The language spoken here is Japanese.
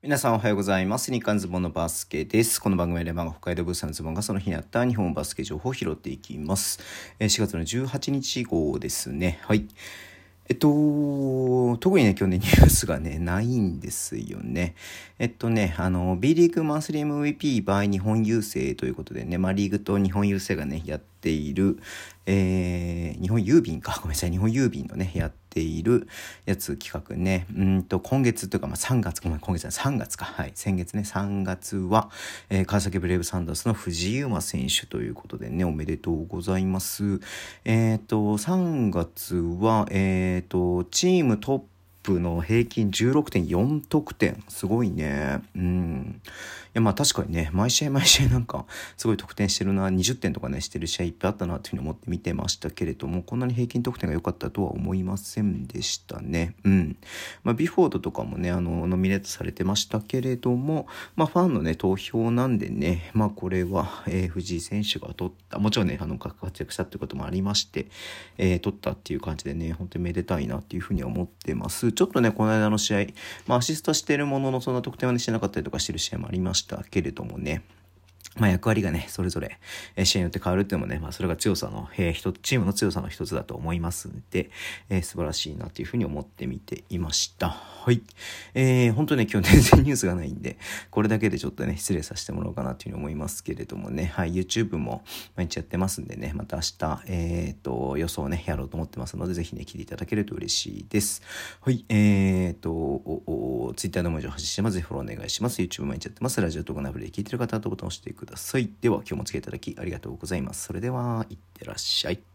皆さんおはようございます。日刊ズボンのバスケです。この番組でレバンが北海道ブースのズボンがその日にあった日本バスケ情報を拾っていきます。4月の18日号ですね。はい。えっと、特にね、今日ね、ニュースがね、ないんですよね。えっとね、あの、B リーグマンスリー MVP by 日本郵政ということでね、まあ、リーグと日本郵政がね、やっている、えー、日本郵便か、ごめんなさい、日本郵便のね、やっているやつ企画ね、うんと、今月というか、まあ、3月、ごめん、今月は3月か、はい、先月ね、3月は、えー、川崎ブレイブサンダースの藤井馬選手ということでね、おめでとうございます。えっ、ー、と、3月は、えっ、と、チームトップの平均16.4得点。すごいね。うん。や、まあ確かにね、毎試合毎試合なんか、すごい得点してるな、20点とかね、してる試合いっぱいあったなというふうに思って見てましたけれども、こんなに平均得点が良かったとは思いませんでしたね。うん。まあ、ビフォードとかもね、あの、ノミネートされてましたけれども、まあ、ファンのね、投票なんでね、まあ、これは、えー、藤井選手が取った、もちろんね、あの、活躍したってこともありまして、えー、取ったっていう感じでね、本当にめでたいなっていうふうに思ってます。ちょっとね、この間の試合、まあ、アシストしてるものの、そんな得点はね、してなかったりとかしてる試合もありましたたけれどもね。まあ、役割がね、それぞれ、え、試合によって変わるっていうのもね、まあ、それが強さの、えー、一チームの強さの一つだと思いますんで、えー、素晴らしいなというふうに思ってみていました。はい。えー、本当ね、今日全然ニュースがないんで、これだけでちょっとね、失礼させてもらおうかなというふうに思いますけれどもね、はい、YouTube も毎日やってますんでね、また明日、えっ、と、予想をね、やろうと思ってますので、ぜひね、聞いていただけると嬉しいです。はい、えーと、Twitter の文字を発信してます。ぜひフォローお願いします。YouTube 毎日やってます。ラジオとかナフで聞いてる方はボタンを押してください。では、今日もお付き合いいただきありがとうございます。それでは、いってらっしゃい。